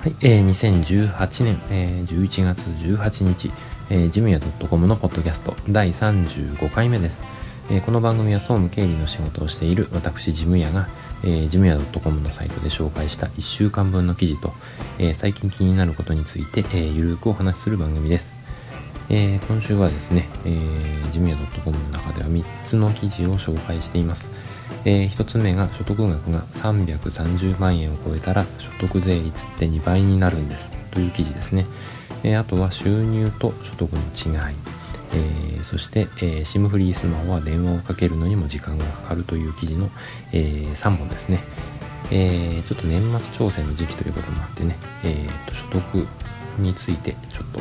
はい、えー、2018年、えー、11月18日、えー、ジムヤ .com のポッドキャスト第35回目です、えー、この番組は総務経理の仕事をしている私ジムヤが、えー、ジムヤ .com のサイトで紹介した1週間分の記事と、えー、最近気になることについて、えー、ゆるくお話しする番組です、えー、今週はですね、えー、ジムヤ .com の中では3つの記事を紹介しています。えー、1つ目が所得額が330万円を超えたら所得税率って2倍になるんです。という記事ですね、えー、あとは収入と所得の違い、えー、そして、えー、SIM フリースマホは電話をかけるのにも時間がかかるという記事の、え、3本ですね、え、ちょっと年末調整の時期ということもあってね、えー、と所得についてちょっと、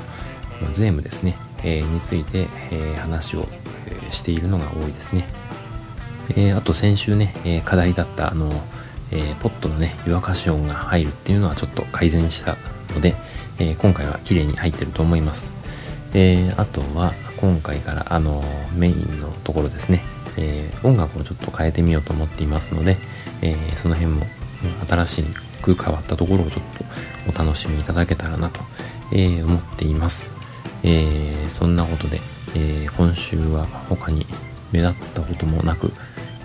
まあ、税務ですね、えー、について、え、話を、え、しているのが多いですね。え、あと先週ね、え、課題だったあの、え、ポットのね湯沸かし音が入るっていうのはちょっと改善したので、え今回は綺麗に入ってると思います、えあとは今回からあのメインのところですね、え音楽をちょっと変えてみようと思っていますので、えその辺も新しく変わったところをちょっとお楽しみいただけたらなと、え思っています、えそんなことで、え今週は他に目立ったこともなく、い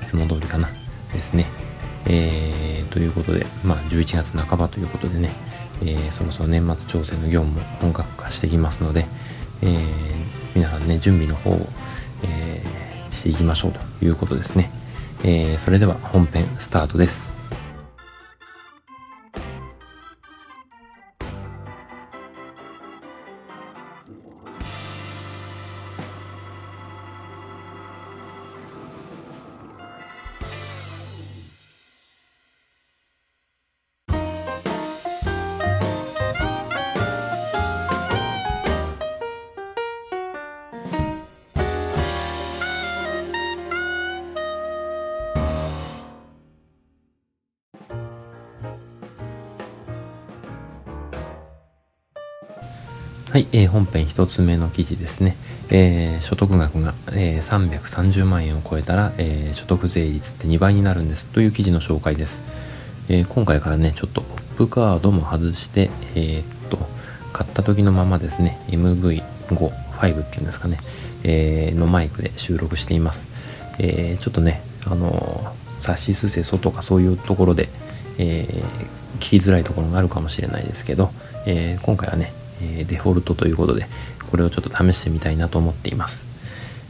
つも通りかなですね。えー、ということで、まあ、11月半ばということでね、え、そろそろ年末調整の業務も本格化していきますので、え、皆さんね、準備の方を、え、していきましょうということですね。え、それでは本編スタートです。はい、えー、本編1つ目の記事ですね。えー、所得額が、えー、330万円を超えたら、えー、所得税率って2倍になるんですという記事の紹介です。え、今回からね、ちょっとポップカードも外して、え、っと、買った時のままですね、MV5、5っていうんですかね、え、のマイクで収録しています。え、ちょっとね、あのさしすせそとかそういうところで、え、聞きづらいところがあるかもしれないですけど、え、今回はね、えデフォルトということで、これをちょっと試してみたいなと思っています。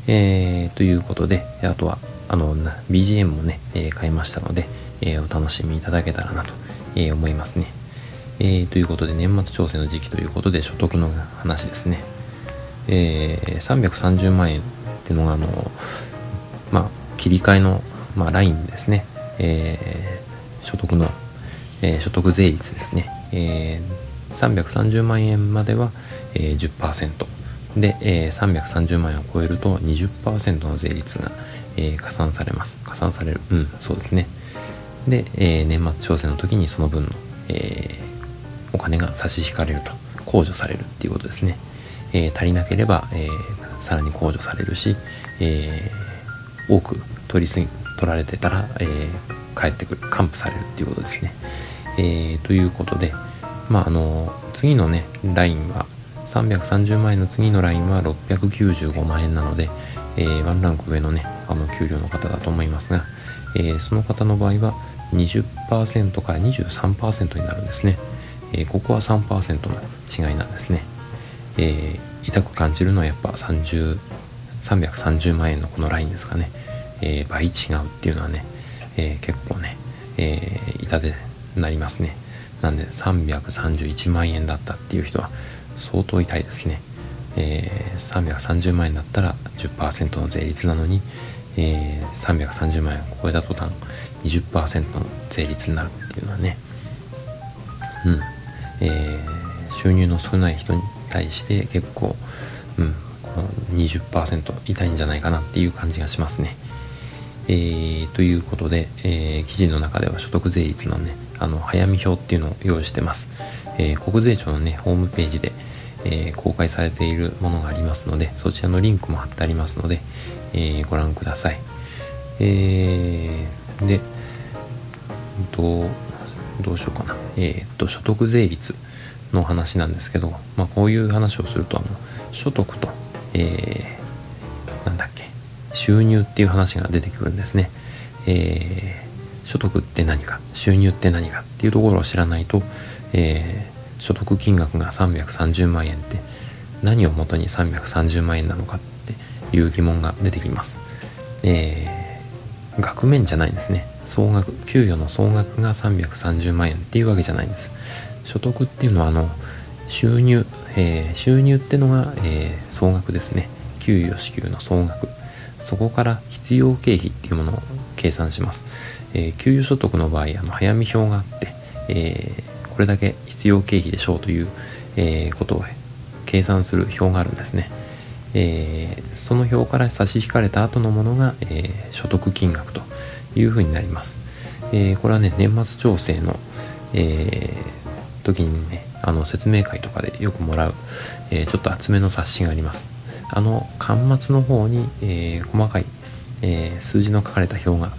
えー、ということで、あとは、あの、BGM もね、え、買いましたので、え、お楽しみいただけたらなと、え思いますね。えー、ということで、年末調整の時期ということで、所得の話ですね。えー、330万円っていうのが、あの、まあ、切り替えの、まあ、ラインですね。えー、所得の、え、所得税率ですね。えー330万円までは、えー、10%で、えー、330万円を超えると20%の税率が、えー、加算されます。加算される。うんそうですね。で、えー、年末調整の時にその分の、えー、お金が差し引かれると。控除されるっていうことですね、えー、足りなければ、えー、さらに控除されるし、えー、多く取りすぎ取られてたら、えー、返ってくる。還付されるっていうことですね、えー、ということで、まああの次のねラインは330万円の次のラインは695万円なので、えー、ワンランク上のねあの給料の方だと思いますが、えー、その方の場合は20%から23%になるんですね、えー、ここは3%の違いなんですね、えー、痛く感じるのはやっぱ30 330万円のこのラインですかね、えー、倍違うっていうのはね、えー、結構ね、えー、痛手になりますねなんで331万円だったっていう人は相当痛いですね。えー、330万円だったら10%の税率なのに、えー、330万円を超えた途端20%の税率になるっていうのはね、うん、えー、収入の少ない人に対して結構、うん、この20%痛いんじゃないかなっていう感じがしますね。えー、ということで、えー、記事の中では所得税率のね、あの早見表っていうのを用意してます、えー、国税庁のねホームページで、えー、公開されているものがありますのでそちらのリンクも貼ってありますので、えー、ご覧ください、えー、でどうどうしようかな。えっと所得税率の話なんですけど、まあ、こういう話をするとあの所得と、えー、なんだっけ収入っていう話が出てくるんですね、え、所得って何か収入って何かっていうところを知らないと、えー、所得金額が330万円って何をもとに330万円なのかっていう疑問が出てきます、えー、額面じゃないんですね。総額給与の総額が330万円っていうわけじゃないんです。所得っていうのはあの収入、えー、収入ってのが、えー、総額ですね。給与支給の総額。そこから必要経費っていうものを計算します、えー、給与所得の場合あの早見表があって、えこれだけ必要経費でしょうという、えことを計算する表があるんですね、えその表から差し引かれた後のものが、え所得金額というふうになります、えこれはね年末調整の、え時にねあの説明会とかでよくもらう、え、ちょっと厚めの冊子があります。あの端末の方に、え、細かい、え、数字の書かれた表が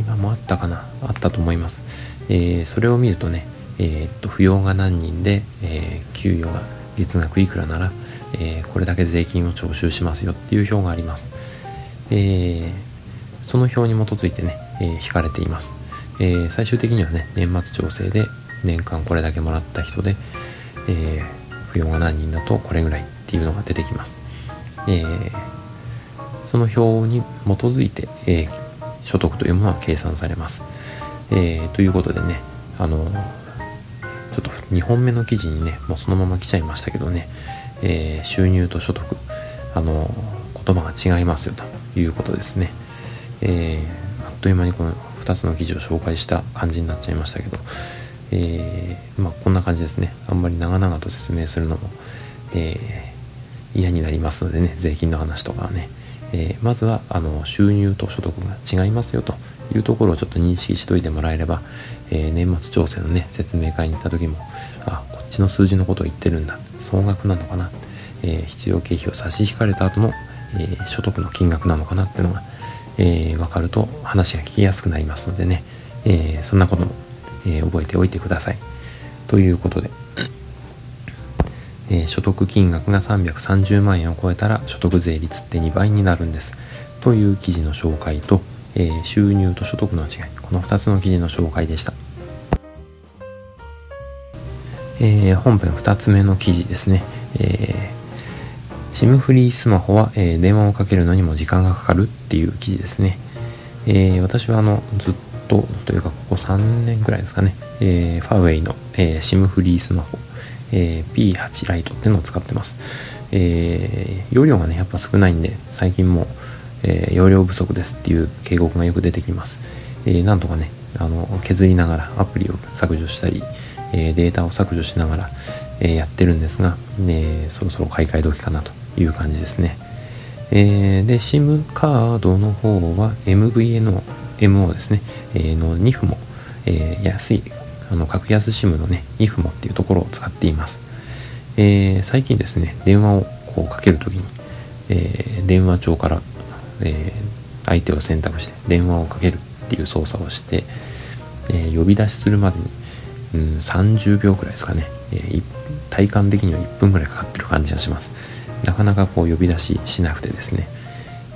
今もあったかな？あったと思います、えそれを見るとねえっと扶養が何人で、え給与が月額いくらなら、えこれだけ税金を徴収しますよっていう表があります、えその表に基づいてね、え引かれています、え最終的にはね年末調整で年間これだけもらった人で、え、扶養が何人だとこれぐらいっていうのが出てきます。え、その表に基づいて、えー、所得というものは計算されます。えー、ということでね、あのちょっと2本目の記事にね、もうそのまま来ちゃいましたけどね、えー、収入と所得、あの言葉が違いますよということですね。えー、あっという間にこの2つの記事を紹介した感じになっちゃいましたけど、えー、まあ、こんな感じですねあんまり長々と説明するのも、えー、嫌になりますのでね税金の話とかはね、えー、まずはあの収入と所得が違いますよというところをちょっと認識しといてもらえれば、え年末調整のね説明会に行った時もあこっちの数字のことを言ってるんだ。総額なのかな、え必要経費を差し引かれた後の、え所得の金額なのかなってのが、え分かると話が聞きやすくなりますのでね、えそんなこともえ、覚えておいてください。ということで、えー、所得金額が330万円を超えたら所得税率って2倍になるんです。という記事の紹介と、えー、収入と所得の違い、この2つの記事の紹介でした。えー、本編2つ目の記事ですね。えー、SIM フリースマホは、えー、電話をかけるのにも時間がかかるっていう記事ですね。えー、私はあのずっとというかここ3年くらいですかね、えー、ファーウェイの、えー、SIM フリースマホ、えー、P8 ライトっていうのを使ってます、えー、容量がねやっぱ少ないんで最近も、えー、容量不足ですっていう警告がよく出てきます、えー、なんとかねあの削りながらアプリを削除したり、えー、データを削除しながら、えー、やってるんですが、え、そろそろ買い替え時かなという感じですね、えー、で SIM カードの方は MVNO MO ですね、えー、の NIF も、えー、安い、あの、格安 SIM のね、NIF もっていうところを使っています。えー、最近ですね、電話をこうかけるときに、えー、電話帳から、えー、相手を選択して電話をかけるっていう操作をして、えー、呼び出しするまでに、うん、30秒くらいですかね、えー、体感的には1分くらいかかってる感じがします。なかなかこう呼び出ししなくてですね、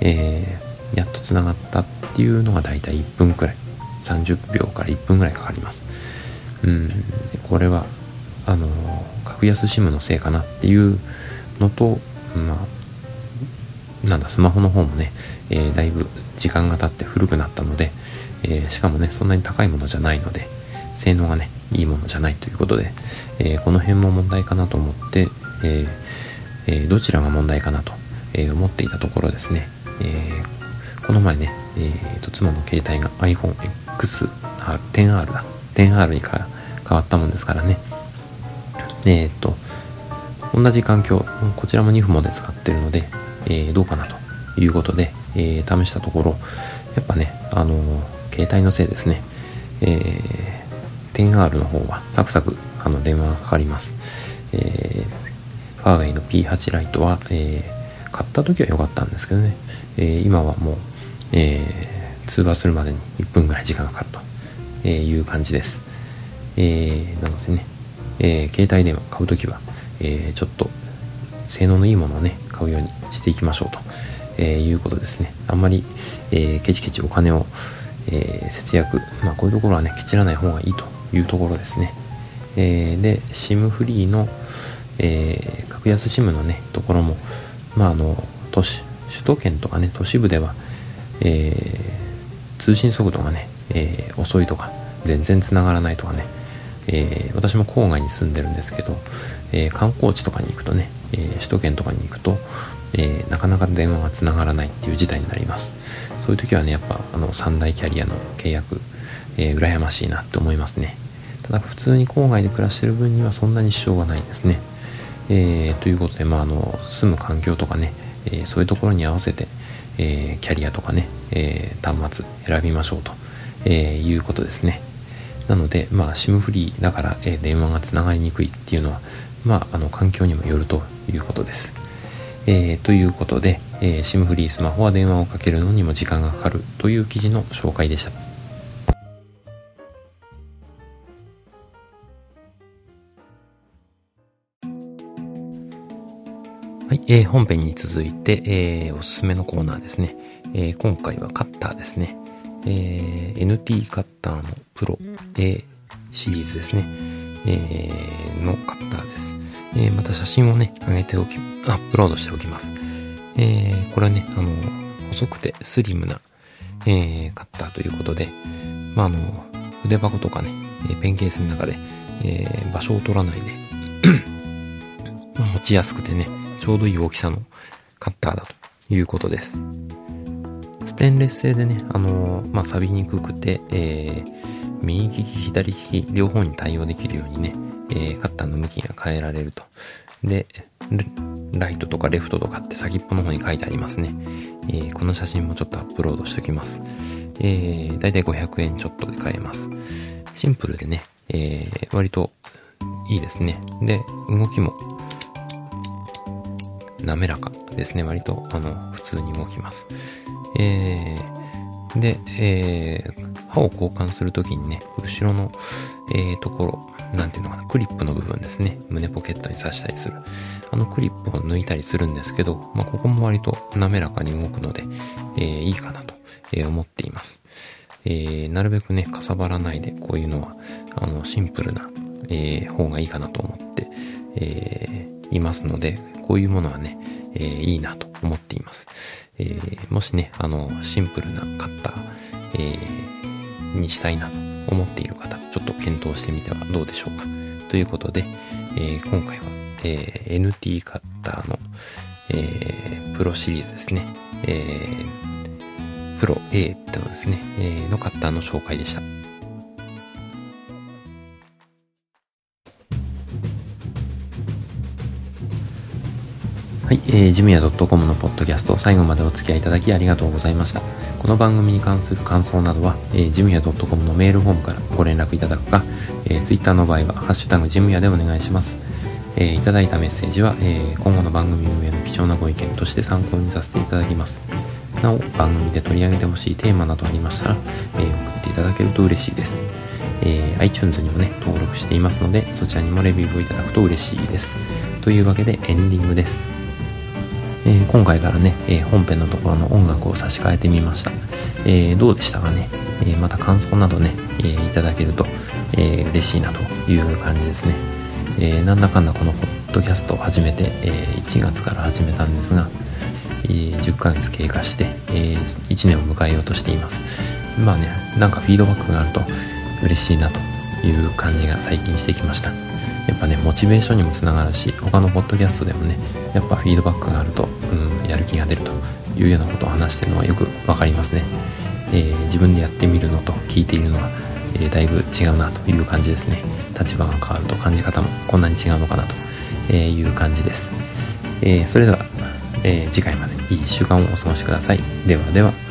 えー、やっとつながったっていうのが大体1分くらい30秒から1分ぐらいかかりますうんこれはあの格安 SIM のせいかなっていうのとまあなんだスマホの方もね、えー、だいぶ時間が経って古くなったので、えー、しかもねそんなに高いものじゃないので性能がねいいものじゃないということで、えー、この辺も問題かなと思って、えー、どちらが問題かなと、え思っていたところですね、えこの前ねえーと、妻の携帯が iPhone X、あ、10R だ。10R に変わったもんですからね。えっ、と、同じ環境、こちらも2 m で使ってるので、えー、どうかなということで、えー、試したところ、やっぱね、あの携帯のせいですね。えー、10R の方はサクサクあの電話がかかります。え、ファーウェイの P8 ライトは、えー、買った時は良かったんですけどね、えー、今はもうえー、通話するまでに1分ぐらい時間がかかるという感じです。えー、なのでね、えー、携帯電話買うときは、えー、ちょっと性能のいいものをね買うようにしていきましょうと、えいうことですね。あんまり、えケチケチお金を、え節約まあこういうところはねケチらない方がいいというところですね、えで SIM フリーの、え格安 SIM のねところもまああの都市首都圏とかね都市部では、え通信速度がね、え遅いとか全然つながらないとかね、えー、私も郊外に住んでるんですけど、えー、観光地とかに行くとね、えー、首都圏とかに行くと、えなかなか電話がつながらないっていう事態になります。そういう時はねやっぱあの三大キャリアの契約、え、羨ましいなって思いますね。ただ普通に郊外で暮らしてる分にはそんなに支障がないんですね、えということで、まあ、あの住む環境とかね、えそういうところに合わせて、えキャリアとかね、え端末選びましょうと、えいうことですね。なので、まあ、SIM フリーだから、えー、電話がつながりにくいっていうのは、まあ、あの環境にもよるということです。えー、ということで、えー、SIM フリースマホは電話をかけるのにも時間がかかるという記事の紹介でした。はい、えー、本編に続いて、えー、おすすめのコーナーですね。えー、今回はカッターですね。えー、NT カッターのプロ A シリーズですね、えー、のカッターです。えー、また写真をね、上げておき、アップロードしておきます。えー、これはね、あの、細くてスリムな、えー、カッターということで、まあ、あの、筆箱とかね、ペンケースの中で、えー、場所を取らないで まあ、持ちやすくてね、ちょうどいい大きさのカッターだということです。ステンレス製でね、あのー、まあ、錆びにくくて、えー、右利き、左利き、両方に対応できるようにね、えー、カッターの向きが変えられると。で、ライトとかレフトとかって先っぽの方に書いてありますね。えー、この写真もちょっとアップロードしておきます。えー、だいたい500円ちょっとで買えます。シンプルでね、えー、割といいですね。で、動きも滑らかですね。割と、あの、普通に動きます。えー、で、えー、刃を交換するときにね、後ろの、えー、ところ、なんていうのかな、クリップの部分ですね。胸ポケットに刺したりする。あのクリップを抜いたりするんですけど、まあ、ここも割と滑らかに動くので、えー、いいかなと、思っています。えー、なるべくね、かさばらないで、こういうのは、あの、シンプルな、えー、方がいいかなと思って、えー、いますので、こういうものはね、えー、いいなと思っています。えー、もしね、あの、シンプルなカッター、えー、にしたいなと思っている方、ちょっと検討してみてはどうでしょうか。ということで、え、今回は、え、NT カッターの、え、プロシリーズですね。えー、プロ A ってのですね、えー、のカッターの紹介でした。はい、えー、ジムヤ .com のポッドキャスト、最後までお付き合いいただきありがとうございました。この番組に関する感想などは、えー、ジムヤ .com のメールフォームからご連絡いただくか、えー、Twitter の場合は、ハッシュタグジムヤでお願いします。えー、いただいたメッセージは、えー、今後の番組運営の貴重なご意見として参考にさせていただきます。なお、番組で取り上げてほしいテーマなどありましたら、えー、送っていただけると嬉しいです。えー、iTunes にもね、登録していますので、そちらにもレビューをいただくと嬉しいです。というわけでエンディングです。えー、今回からね、えー、本編のところの音楽を差し替えてみました。えー、どうでしたかね、えまた感想などね、えいただけると、え嬉しいなという感じですね。えなんだかんだこのポッドキャストを始めて、え1月から始めたんですが、え10ヶ月経過して、え1年を迎えようとしています。まあね、なんかフィードバックがあると嬉しいなという感じが最近してきました。やっぱね、モチベーションにもつながるし、他のポッドキャストでもね、やっぱフィードバックがあると、うん、やる気が出るというようなことを話してるのはよくわかりますね。えー、自分でやってみるのと聞いているのは、えー、だいぶ違うなという感じですね。立場が変わると感じ方もこんなに違うのかなという感じです。えー、それでは、え次回までいい1週間をお過ごしください。ではでは。